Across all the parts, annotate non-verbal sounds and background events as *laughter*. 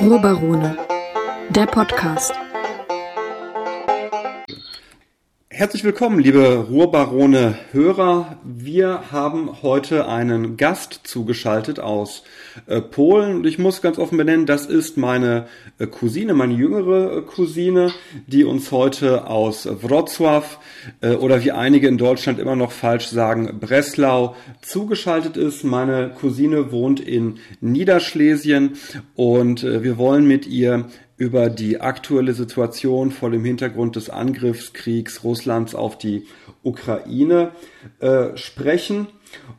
Ruhrbarone, der Podcast. Herzlich willkommen, liebe Ruhrbarone Hörer. Wir haben heute einen Gast zugeschaltet aus äh, Polen und ich muss ganz offen benennen, das ist meine äh, Cousine, meine jüngere äh, Cousine, die uns heute aus Wrocław oder wie einige in Deutschland immer noch falsch sagen, Breslau zugeschaltet ist. Meine Cousine wohnt in Niederschlesien und wir wollen mit ihr über die aktuelle Situation vor dem Hintergrund des Angriffskriegs Russlands auf die Ukraine äh, sprechen.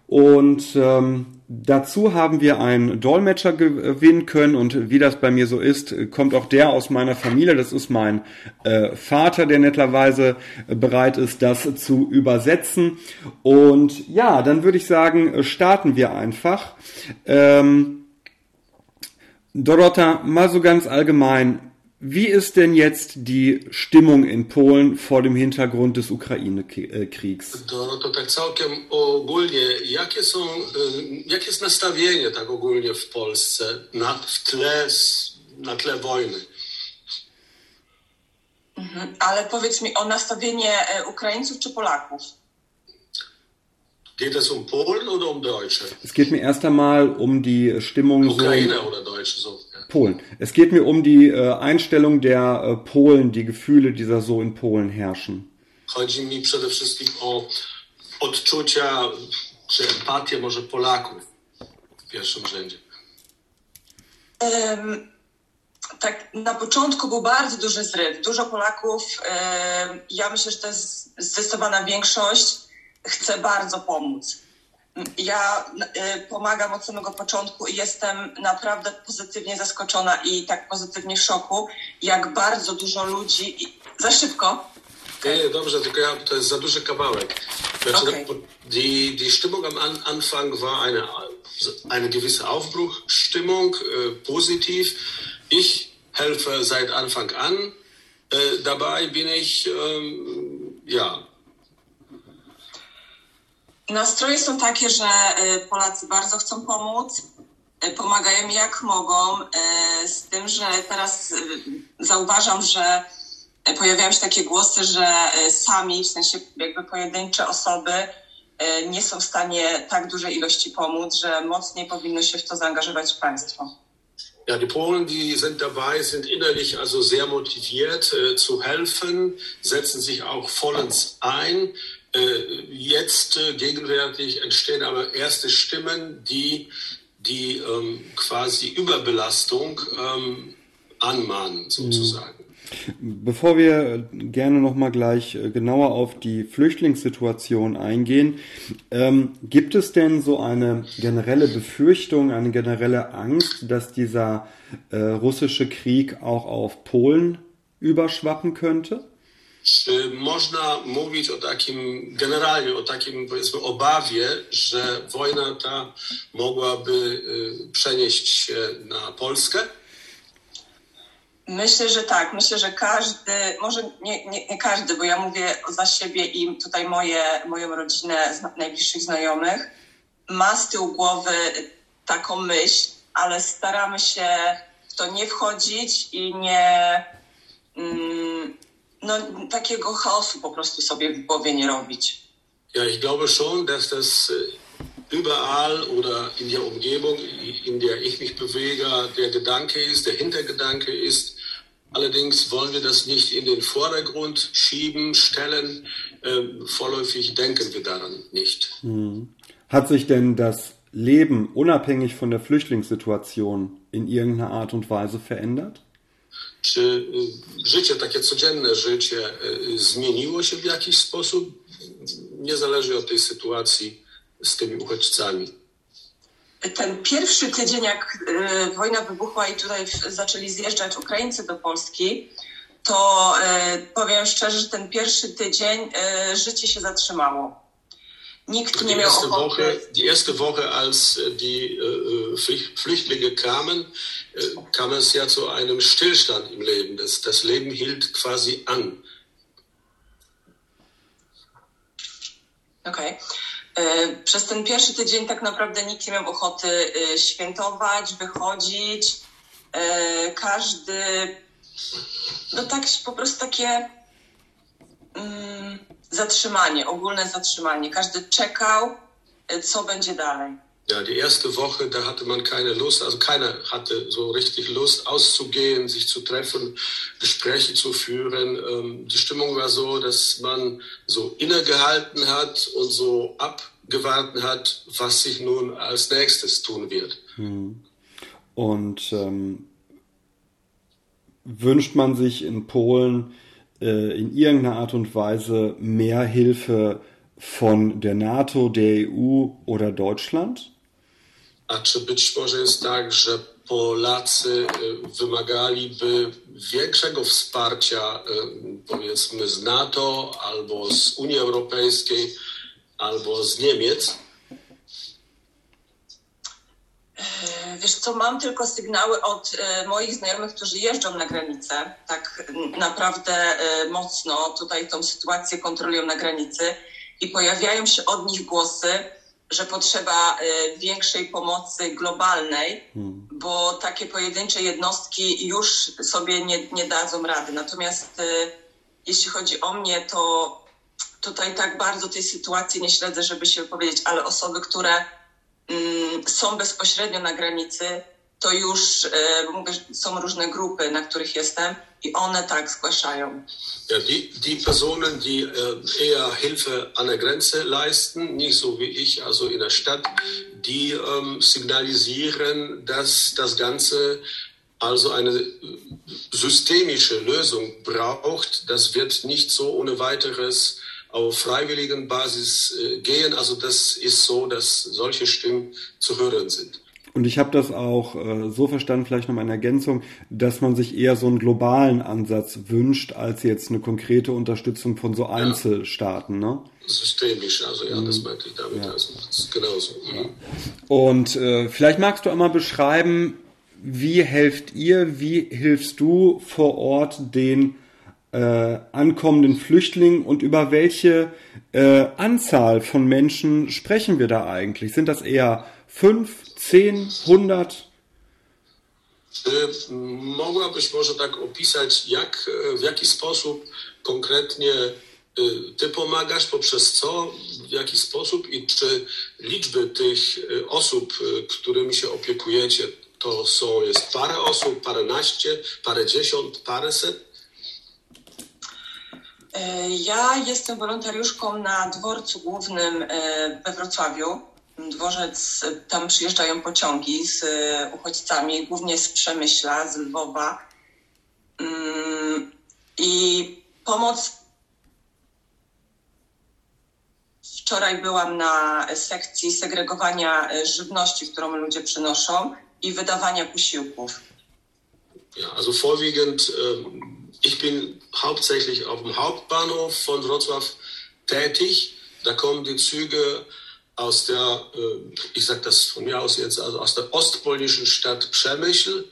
Und ähm, dazu haben wir einen Dolmetscher gewinnen können und wie das bei mir so ist, kommt auch der aus meiner Familie. Das ist mein äh, Vater, der netterweise bereit ist, das zu übersetzen. Und ja, dann würde ich sagen, starten wir einfach. Ähm, Dorota, mal so ganz allgemein, wie ist denn jetzt die Stimmung in Polen vor dem Hintergrund des Ukraine-Kriegs? To tak całkiem ogólnie, jakie, są, jakie jest nastawienie tak ogólnie w Polsce na, w tle, na tle wojny? Mhm, ale powiedz mi o nastawienie Ukraińców czy Polaków? Geht es um Polen oder um Deutsche? Es geht mir erst einmal um die Stimmung Ukraine so oder Deutsche so. Ja. Polen. Es geht mir um die äh, Einstellung der äh, Polen, die Gefühle, die da so in Polen herrschen. Chodzi mi przede wszystkim o odczucia czy empatię może Polaków w pierwszym rzędzie. Em, tak, na początku był bardzo duży zryw. Dużo Polaków, em, ja myślę, że to jest zdecydowana większość, chce bardzo pomóc. Ja y, pomagam od samego początku i jestem naprawdę pozytywnie zaskoczona i tak pozytywnie w szoku, jak bardzo dużo ludzi. Za szybko. Nie, nie, dobrze, tylko ja, to jest za duży kawałek. Znaczy, Okay. die, die Stimmung am An Anfang war eine, eine gewisse Aufbruchstimmung, äh, positiv. Ich helfe seit Anfang an. Äh, dabei bin ich, ähm, ja, Nastroje są takie, że y, Polacy bardzo chcą pomóc, y, pomagają jak mogą, y, z tym, że teraz zauważam, że pojawiają się takie głosy, że sami, w sensie jakby pojedyncze osoby nie są w stanie tak dużej ilości pomóc, że mocniej powinno się w to zaangażować państwo. Ja, die Polen, die sind dabei, sind innerlich also sehr motiviert äh, zu helfen, setzen sich auch vollends ein. Äh, jetzt äh, gegenwärtig entstehen aber erste Stimmen, die die ähm, quasi Überbelastung ähm, anmahnen, sozusagen. Bevor wir gerne noch mal gleich äh, genauer auf die Flüchtlingssituation eingehen, ähm, gibt es denn so eine generelle Befürchtung, eine generelle Angst, dass dieser äh, russische Krieg auch auf Polen überschwappen könnte? Czy można mówić o takim, generalnie o takim powiedzmy obawie, że wojna ta mogłaby y, przenieść się na Polskę? Myślę, że tak. Myślę, że każdy, może nie, nie, nie każdy, bo ja mówię za siebie i tutaj moje, moją rodzinę, najbliższych znajomych, ma z tyłu głowy taką myśl, ale staramy się w to nie wchodzić i nie mm, no, takiego chaosu po prostu sobie w głowie nie robić. Ja, ich glaube schon, dass das äh, überall oder in der Umgebung, in der ich mich bewege, der Gedanke ist, der Hintergedanke ist. Allerdings wollen wir das nicht in den Vordergrund schieben, stellen. Ähm, vorläufig denken wir daran nicht. Hat sich denn das Leben unabhängig von der Flüchtlingssituation in irgendeiner Art und Weise verändert? Czy y, życie, takie codzienne życie, y, zmieniło się w jakiś sposób, niezależnie od tej sytuacji z tymi uchodźcami? Ten pierwszy tydzień, jak y, wojna wybuchła i tutaj zaczęli zjeżdżać Ukraińcy do Polski, to powiem szczerze, że ten pierwszy tydzień życie się zatrzymało. Nikt nie miał erste, Woche, ochoty. die erste Woche, als äh, die äh, Flücht- Flüchtlinge kamen, äh, kam es ja zu einem Stillstand im Leben. Das, das Leben hielt quasi an. Okej. E, przez ten pierwszy tydzień tak naprawdę nikt nie miał ochoty e, świętować, wychodzić. E, każdy, no tak po prostu takie zatrzymanie, ogólne zatrzymanie. Każdy czekał, co będzie dalej. Ja, die erste Woche, da hatte man keine Lust, also keiner hatte so richtig Lust auszugehen, sich zu treffen, Gespräche zu führen. Ähm, die Stimmung war so, dass man so innegehalten hat und so abgewartet hat, was sich nun als nächstes tun wird. Hm. Und ähm, wünscht man sich in Polen äh, in irgendeiner Art und Weise mehr Hilfe von der NATO, der EU oder Deutschland? A czy być może jest tak, że Polacy wymagaliby większego wsparcia, powiedzmy, z NATO albo z Unii Europejskiej, albo z Niemiec? Wiesz co, mam tylko sygnały od moich znajomych, którzy jeżdżą na granicę, tak naprawdę mocno tutaj tą sytuację kontrolują na granicy i pojawiają się od nich głosy, że potrzeba większej pomocy globalnej, hmm. bo takie pojedyncze jednostki już sobie nie, nie dadzą rady. Natomiast jeśli chodzi o mnie, to tutaj tak bardzo tej sytuacji nie śledzę, żeby się powiedzieć, ale osoby, które mm, są bezpośrednio na granicy, to już e, są różne grupy, na których jestem i one tak zgłaszają. Ja, die, die Personen, die äh, eher Hilfe an der Grenze leisten, nicht so wie ich, also in der Stadt, die ähm, signalisieren, dass das Ganze also eine äh, systemische Lösung braucht. Das wird nicht so ohne weiteres auf freiwilligen Basis äh, gehen. Also das ist so, dass solche Stimmen zu hören sind. Und ich habe das auch äh, so verstanden, vielleicht noch mal eine Ergänzung, dass man sich eher so einen globalen Ansatz wünscht, als jetzt eine konkrete Unterstützung von so Einzelstaaten. Ne? Systemisch, also ja, mhm. das meinte ich damit. Ja. Also, genauso. Mhm. Und äh, vielleicht magst du einmal beschreiben, wie helft ihr, wie hilfst du vor Ort den äh, ankommenden Flüchtlingen und über welche äh, Anzahl von Menschen sprechen wir da eigentlich? Sind das eher fünf, 10, 100? Mogłabyś może tak opisać, jak, w jaki sposób konkretnie ty pomagasz, poprzez co, w jaki sposób i czy liczby tych osób, którymi się opiekujecie, to są, jest parę osób, paręnaście, parę dziesiąt, paręset? Ja jestem wolontariuszką na dworcu głównym we Wrocławiu dworzec, tam przyjeżdżają pociągi z e, uchodźcami, głównie z Przemyśla, z Lwowa. Mm, I pomoc. Wczoraj byłam na sekcji segregowania e, żywności, którą ludzie przynoszą i wydawania posiłków. Ja, also vorwiegend, ich bin hauptsächlich auf dem Hauptbahnhof von Wrocław tätig. Da kommen die Züge aus der, äh, ich sage das von mir aus jetzt, also aus der ostpolnischen Stadt Przemyśl.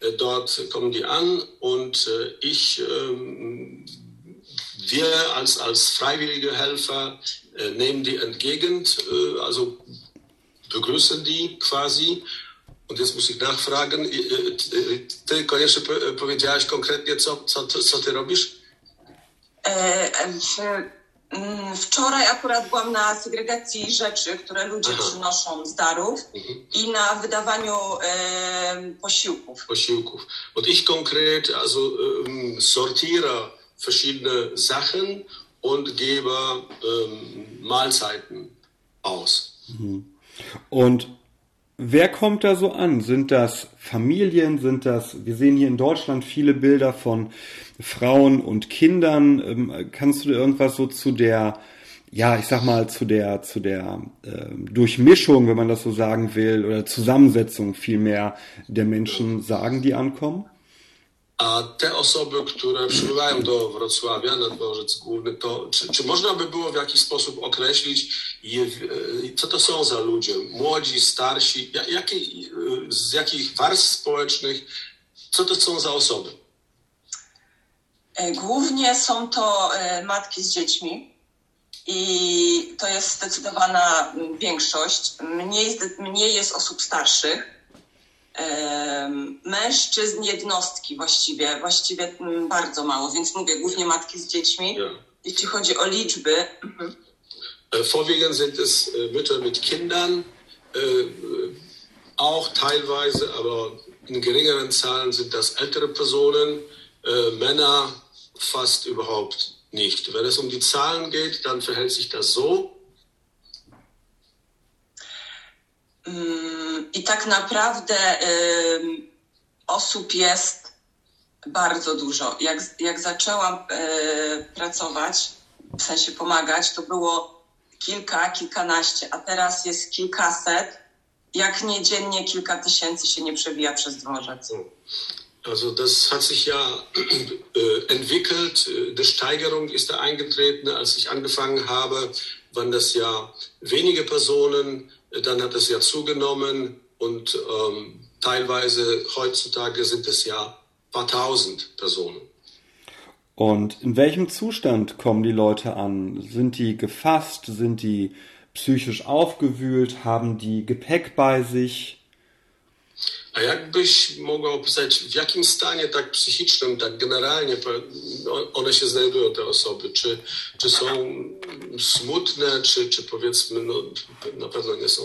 Äh, dort kommen die an und äh, ich, ähm, wir als, als freiwillige Helfer nehmen die entgegen, also begrüßen die quasi. Und jetzt muss ich nachfragen, ty koniecznie powiedziałaś konkretnie, co, co, co ty robisz? E, Mm, wczoraj akurat byłam na segregacji rzeczy, które ludzie Aha. przynoszą z darów mhm. i na wydawaniu e, posiłków. Posiłków. Und ich konkret also um, sortiere verschiedene Sachen und gebe Mahlzeiten aus. Mhm. Und Wer kommt da so an? Sind das Familien? Sind das, wir sehen hier in Deutschland viele Bilder von Frauen und Kindern. Ähm, kannst du dir irgendwas so zu der, ja, ich sag mal, zu der, zu der äh, Durchmischung, wenn man das so sagen will, oder Zusammensetzung vielmehr der Menschen sagen, die ankommen? A te osoby, które przybywają do Wrocławia na dworzec główny, to czy, czy, można by było w jakiś sposób określić, je, co to są za ludzie? Młodzi, starsi, jakiej, z jakich warstw społecznych, co to są za osoby? E, głównie są to e, matki z dziećmi I to jest zdecydowana większość. Mniej, mniej jest osób starszych. Mężczyzn jednostki właściwie, właściwie bardzo mało, więc mówię głównie matki z dziećmi. Ja. Jeśli chodzi o liczby. Vorwiegend sind es Mütter mit Kindern, auch teilweise, aber in geringeren Zahlen sind das ältere Personen, Männer fast überhaupt nicht. Wenn es um die Zahlen geht, dann verhält sich das so. I tak naprawdę osób jest bardzo dużo. Jak, jak zaczęłam y, pracować, w sensie pomagać, to było kilka, kilkanaście, a teraz jest kilkaset. Jak nie dziennie kilka tysięcy się nie przewija przez dworzec. Also das hat sich ja äh, entwickelt. Die Steigerung ist da eingetreten, als ich angefangen habe, waren das ja wenige Personen, dann hat es ja zugenommen und ähm, teilweise heutzutage sind es ja paar tausend Personen. Und in welchem Zustand kommen die Leute an? Sind die gefasst? Sind die psychisch aufgewühlt? Haben die Gepäck bei sich? A jakbyś mogła opisać, w jakim stanie tak psychicznym, tak generalnie one się znajdują, te osoby? Czy, czy są smutne, czy, czy powiedzmy, no, na pewno nie są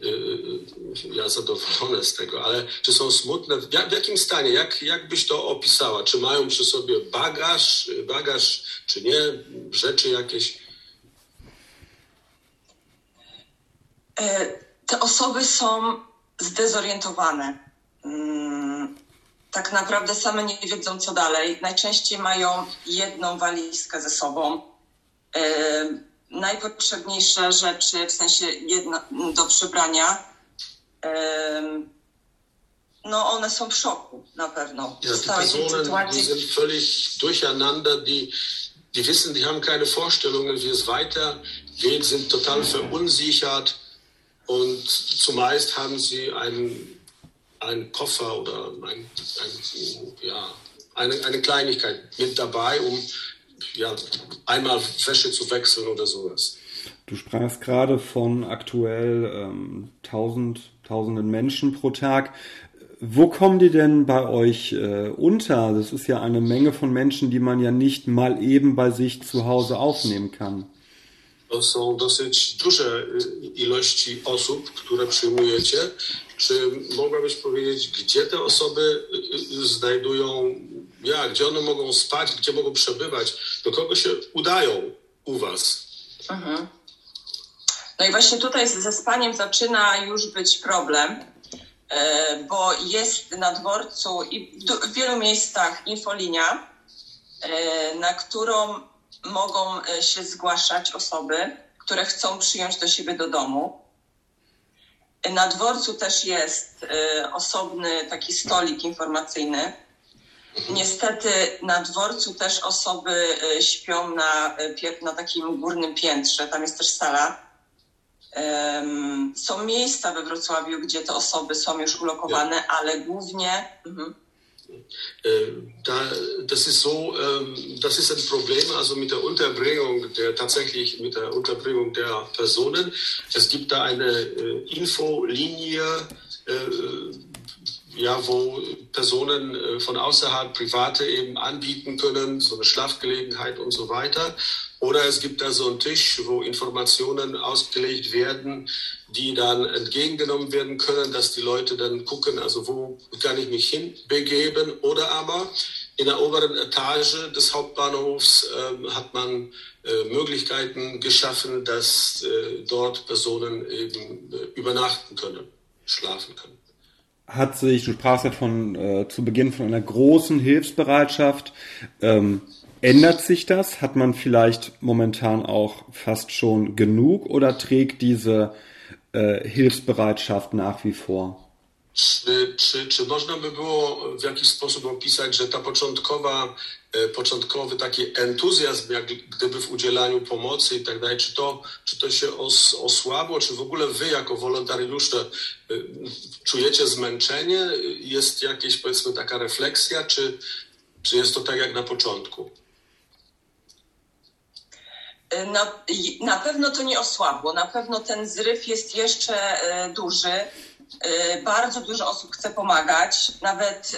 yy, ja zadowolone z tego, ale czy są smutne? W, w jakim stanie? Jak, jak byś to opisała? Czy mają przy sobie bagaż, bagaż, czy nie? Rzeczy jakieś? E, te osoby są zdezorientowane. Mm, tak naprawdę same nie wiedzą, co dalej. Najczęściej mają jedną walizkę ze sobą. Najpotrzebniejsze rzeczy, w sensie jedno do przebrania, no one są w szoku na pewno. Ja, die Personen, die sind völlig durcheinander, die, die wissen, die haben keine Vorstellungen, wie es weitergeht, sind total verunsichert. Und zumeist haben sie einen, einen Koffer oder ein, ein, ja, eine, eine Kleinigkeit mit dabei, um ja, einmal Wäsche zu wechseln oder sowas. Du sprachst gerade von aktuell ähm, tausend, tausenden Menschen pro Tag. Wo kommen die denn bei euch äh, unter? Das ist ja eine Menge von Menschen, die man ja nicht mal eben bei sich zu Hause aufnehmen kann. To są dosyć duże y, ilości osób, które przyjmujecie. Czy mogłabyś powiedzieć, gdzie te osoby y, y, znajdują, jak, gdzie one mogą spać, gdzie mogą przebywać, do kogo się udają u Was? Mhm. No i właśnie tutaj ze spaniem zaczyna już być problem, bo jest na dworcu i w wielu miejscach infolinia, na którą mogą e, się zgłaszać osoby, które chcą przyjąć do siebie do domu. Na dworcu też jest e, osobny taki stolik informacyjny. Niestety na dworcu też osoby e, śpią na, na takim górnym piętrze, tam jest też sala. Są miejsca we Wrocławiu, gdzie te osoby są już ulokowane, ale głównie. Mhm. Äh, da, das ist so, ähm, das ist ein Problem, also mit der Unterbringung, der tatsächlich mit der Unterbringung der Personen. Es gibt da eine äh, Infolinie, äh, ja, wo Personen von außerhalb Private eben anbieten können, so eine Schlafgelegenheit und so weiter. Oder es gibt da so einen Tisch, wo Informationen ausgelegt werden, die dann entgegengenommen werden können, dass die Leute dann gucken, also wo kann ich mich hinbegeben. Oder aber in der oberen Etage des Hauptbahnhofs äh, hat man äh, Möglichkeiten geschaffen, dass äh, dort Personen eben äh, übernachten können, schlafen können. Hat sich, du sprachst ja von äh, zu Beginn von einer großen Hilfsbereitschaft. Ähm, Ändert sich das? Hat man vielleicht momentan auch fast schon genug oder trägt diese äh, Hilfsbereitschaft nach wie vor? Czy, czy, czy można by było w jakiś sposób opisać, że ta początkowa, e, początkowy taki entuzjazm, jak gdyby w udzielaniu pomocy i tak dalej, czy to, czy to się os, osłabło, czy w ogóle wy jako wolontariusze e, czujecie zmęczenie? Jest jakieś powiedzmy taka refleksja, czy, czy jest to tak jak na początku? Na, na pewno to nie osłabło, na pewno ten zryw jest jeszcze duży. Bardzo dużo osób chce pomagać, nawet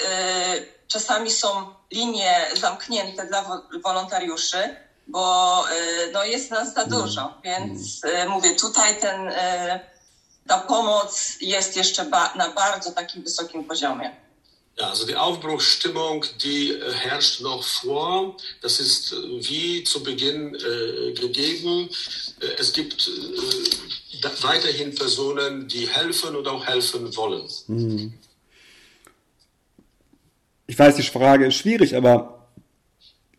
czasami są linie zamknięte dla wolontariuszy, bo no, jest nas za dużo, więc mówię, tutaj ten ta pomoc jest jeszcze ba na bardzo takim wysokim poziomie. Ja, also die Aufbruchsstimmung, die äh, herrscht noch vor. Das ist äh, wie zu Beginn äh, gegeben. Äh, es gibt äh, weiterhin Personen, die helfen und auch helfen wollen. Hm. Ich weiß, die Frage ist schwierig, aber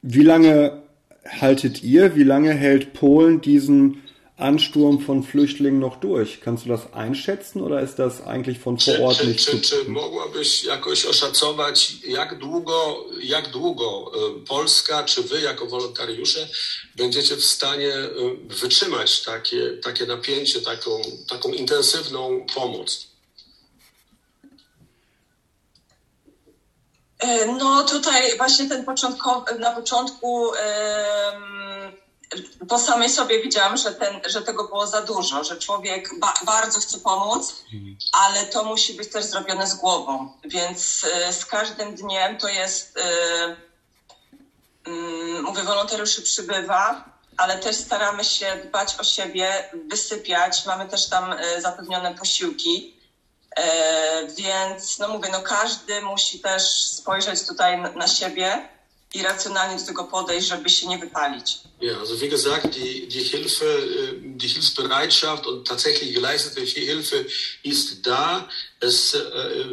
wie lange haltet ihr, wie lange hält Polen diesen Ansturm von Flüchtlingen noch durch? Kannst du das einschätzen oder ist das eigentlich von vor Ort czy, nicht czy, czy, czy mogłabyś jakoś oszacować, jak długo, jak długo Polska, czy wy jako wolontariusze będziecie w stanie wytrzymać takie, takie napięcie, taką, taką intensywną pomoc? E, no tutaj właśnie ten początkowy, na początku um po samej sobie widziałam, że, ten, że tego było za dużo, że człowiek ba bardzo chce pomóc, ale to musi być też zrobione z głową. Więc y, z każdym dniem to jest, y, y, mówię, wolontariuszy przybywa, ale też staramy się dbać o siebie, wysypiać. Mamy też tam y, zapewnione posiłki. Więc no mówię, no każdy musi też spojrzeć tutaj na siebie i racjonalnie do tego podejść, żeby się nie wypalić. Ja, also wie gesagt, die, die Hilfe, äh, die Hilfsbereitschaft und tatsächlich geleistete Hilfe ist da. Es äh,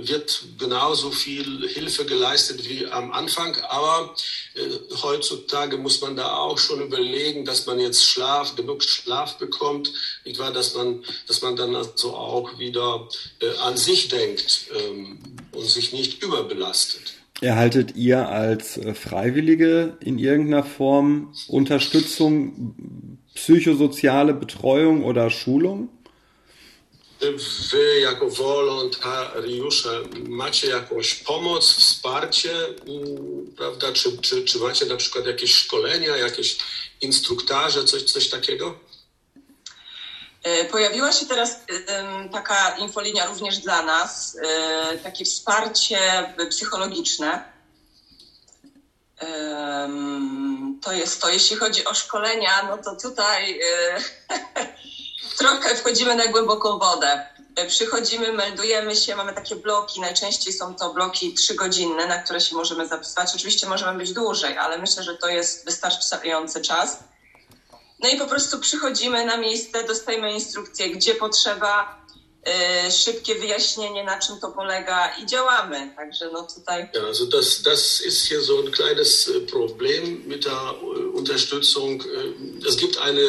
wird genauso viel Hilfe geleistet wie am Anfang, aber äh, heutzutage muss man da auch schon überlegen, dass man jetzt Schlaf, genug Schlaf bekommt, nicht wahr? Dass man, dass man dann also auch wieder an sich denkt ähm, und sich nicht überbelastet. Erhaltet ihr als äh, Freiwillige in irgendeiner Form Unterstützung, psychosoziale Betreuung oder Schulung? Wy jako wolontariusze macie jakąś pomoc, wsparcie, prawda? Czy, czy, czy macie na przykład jakieś szkolenia, jakieś instruktaże, coś, coś takiego? E, pojawiła się teraz e, taka infolinia również dla nas, e, takie wsparcie psychologiczne. To jest to, jeśli chodzi o szkolenia, no to tutaj *laughs* trochę wchodzimy na głęboką wodę. Przychodzimy, meldujemy się, mamy takie bloki, najczęściej są to bloki trzygodzinne, na które się możemy zapisywać. Oczywiście możemy być dłużej, ale myślę, że to jest wystarczający czas. No i po prostu przychodzimy na miejsce, dostajemy instrukcję, gdzie potrzeba, E, szybkie wyjaśnienie, na czym to polega i działamy. Także no tutaj. Ja, also das, das ist hier so ein kleines äh, Problem mit der äh, Unterstützung. Es gibt eine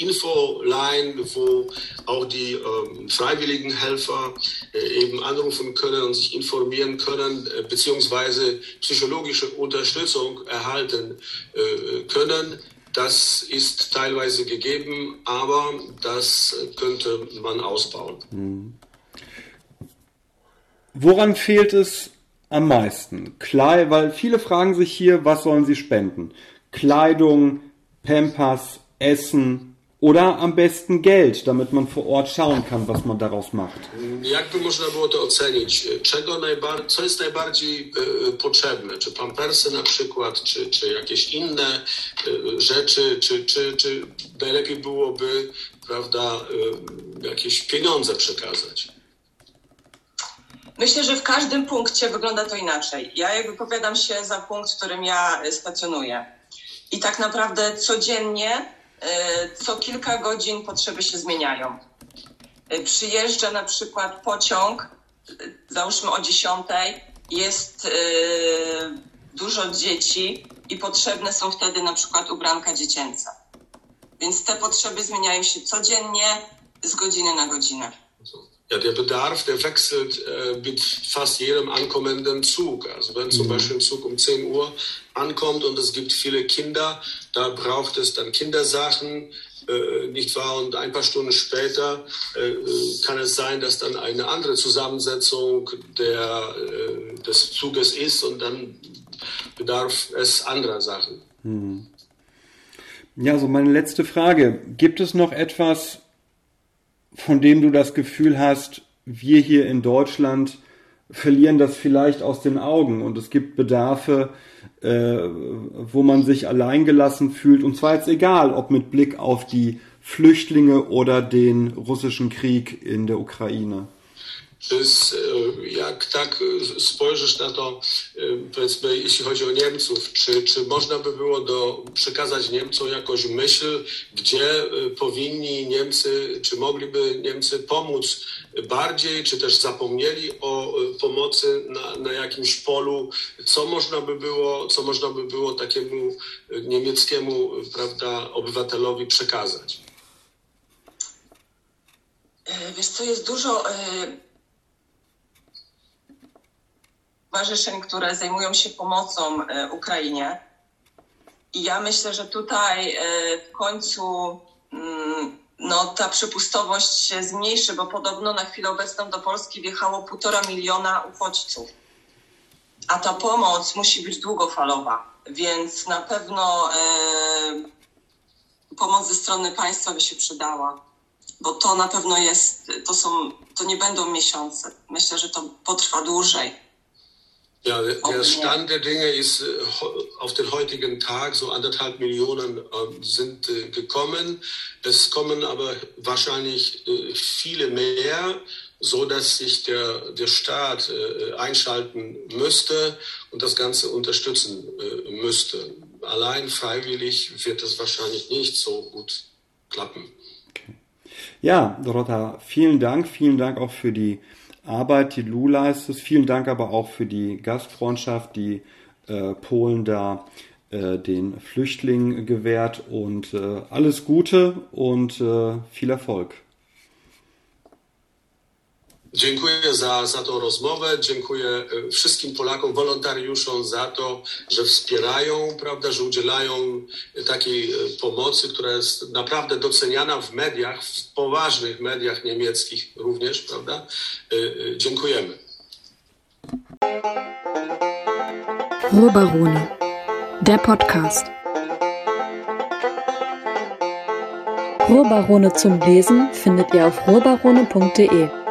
Infoline, wo auch die ähm, freiwilligen Helfer eben anrufen können und sich informieren können, beziehungsweise psychologische Unterstützung erhalten können. Das ist teilweise gegeben, aber das könnte man ausbauen. Hm. Woran fehlt es am meisten? Kleid, weil viele fragen sich hier, was sollen sie spenden? Kleidung, Pampers, Essen, Oder am besten Geld, damit man vor Ort schauen kann, was man daraus macht. Jakby można było to ocenić? Czego najbar- co jest najbardziej y, potrzebne? Czy pampersy na przykład, czy, czy jakieś inne y, rzeczy, czy, czy, czy najlepiej byłoby prawda, y, jakieś pieniądze przekazać? Myślę, że w każdym punkcie wygląda to inaczej. Ja jakby powiadam się za punkt, w którym ja stacjonuję. I tak naprawdę codziennie E, co kilka godzin potrzeby się zmieniają. E, przyjeżdża na przykład pociąg, e, załóżmy o 10, jest dużo dzieci i potrzebne są wtedy na przykład ubranka dziecięca. Więc te potrzeby zmieniają się codziennie, z godziny na godzinę. Ja, der Bedarf, der wechselt äh, mit fast jedem ankommenden Zug. Also wenn zum mhm. Beispiel ein Zug um 10 Uhr ankommt und es gibt viele Kinder, da braucht es dann Kindersachen, äh, nicht wahr? Und ein paar Stunden später äh, kann es sein, dass dann eine andere Zusammensetzung der, äh, des Zuges ist und dann bedarf es anderer Sachen. Mhm. Ja, so meine letzte Frage. Gibt es noch etwas, von dem du das Gefühl hast, wir hier in Deutschland verlieren das vielleicht aus den Augen und es gibt Bedarfe, äh, wo man sich alleingelassen fühlt und zwar jetzt egal, ob mit Blick auf die Flüchtlinge oder den russischen Krieg in der Ukraine. To jest, e, jak tak spojrzysz na to, e, powiedzmy, jeśli chodzi o Niemców, czy, czy można by było do, przekazać Niemcom jakąś myśl, gdzie e, powinni Niemcy, czy mogliby Niemcy pomóc bardziej, czy też zapomnieli o pomocy na, na jakimś polu, co można by było, co można by było takiemu niemieckiemu, prawda, obywatelowi przekazać? Wiesz co, jest dużo stowarzyszeń, które zajmują się pomocą e, Ukrainie. I ja myślę, że tutaj e, w końcu mm, no, ta przepustowość się zmniejszy, bo podobno na chwilę obecną do Polski wjechało półtora miliona uchodźców. A ta pomoc musi być długofalowa, więc na pewno e, pomoc ze strony państwa by się przydała, bo to na pewno jest, to są, to nie będą miesiące. Myślę, że to potrwa dłużej. Ja, der Stand der Dinge ist äh, auf den heutigen Tag, so anderthalb Millionen ähm, sind äh, gekommen. Es kommen aber wahrscheinlich äh, viele mehr, so dass sich der, der Staat einschalten müsste und das Ganze unterstützen müsste. Allein freiwillig wird das wahrscheinlich nicht so gut klappen. Okay. Ja, Dorota, vielen Dank. Vielen Dank auch für die Arbeit, die du leistest. Vielen Dank aber auch für die Gastfreundschaft, die äh, Polen da äh, den Flüchtlingen gewährt und äh, alles Gute und äh, viel Erfolg. Dziękuję za, za tą rozmowę. Dziękuję e, wszystkim Polakom, wolontariuszom za to, że wspierają, prawda, że udzielają takiej e, pomocy, która jest naprawdę doceniana w mediach, w poważnych mediach niemieckich również, prawda. E, dziękujemy. Ruhrbarone, der Podcast. Ruhrbarone zum Lesen findet ihr auf ruhrbarone.de.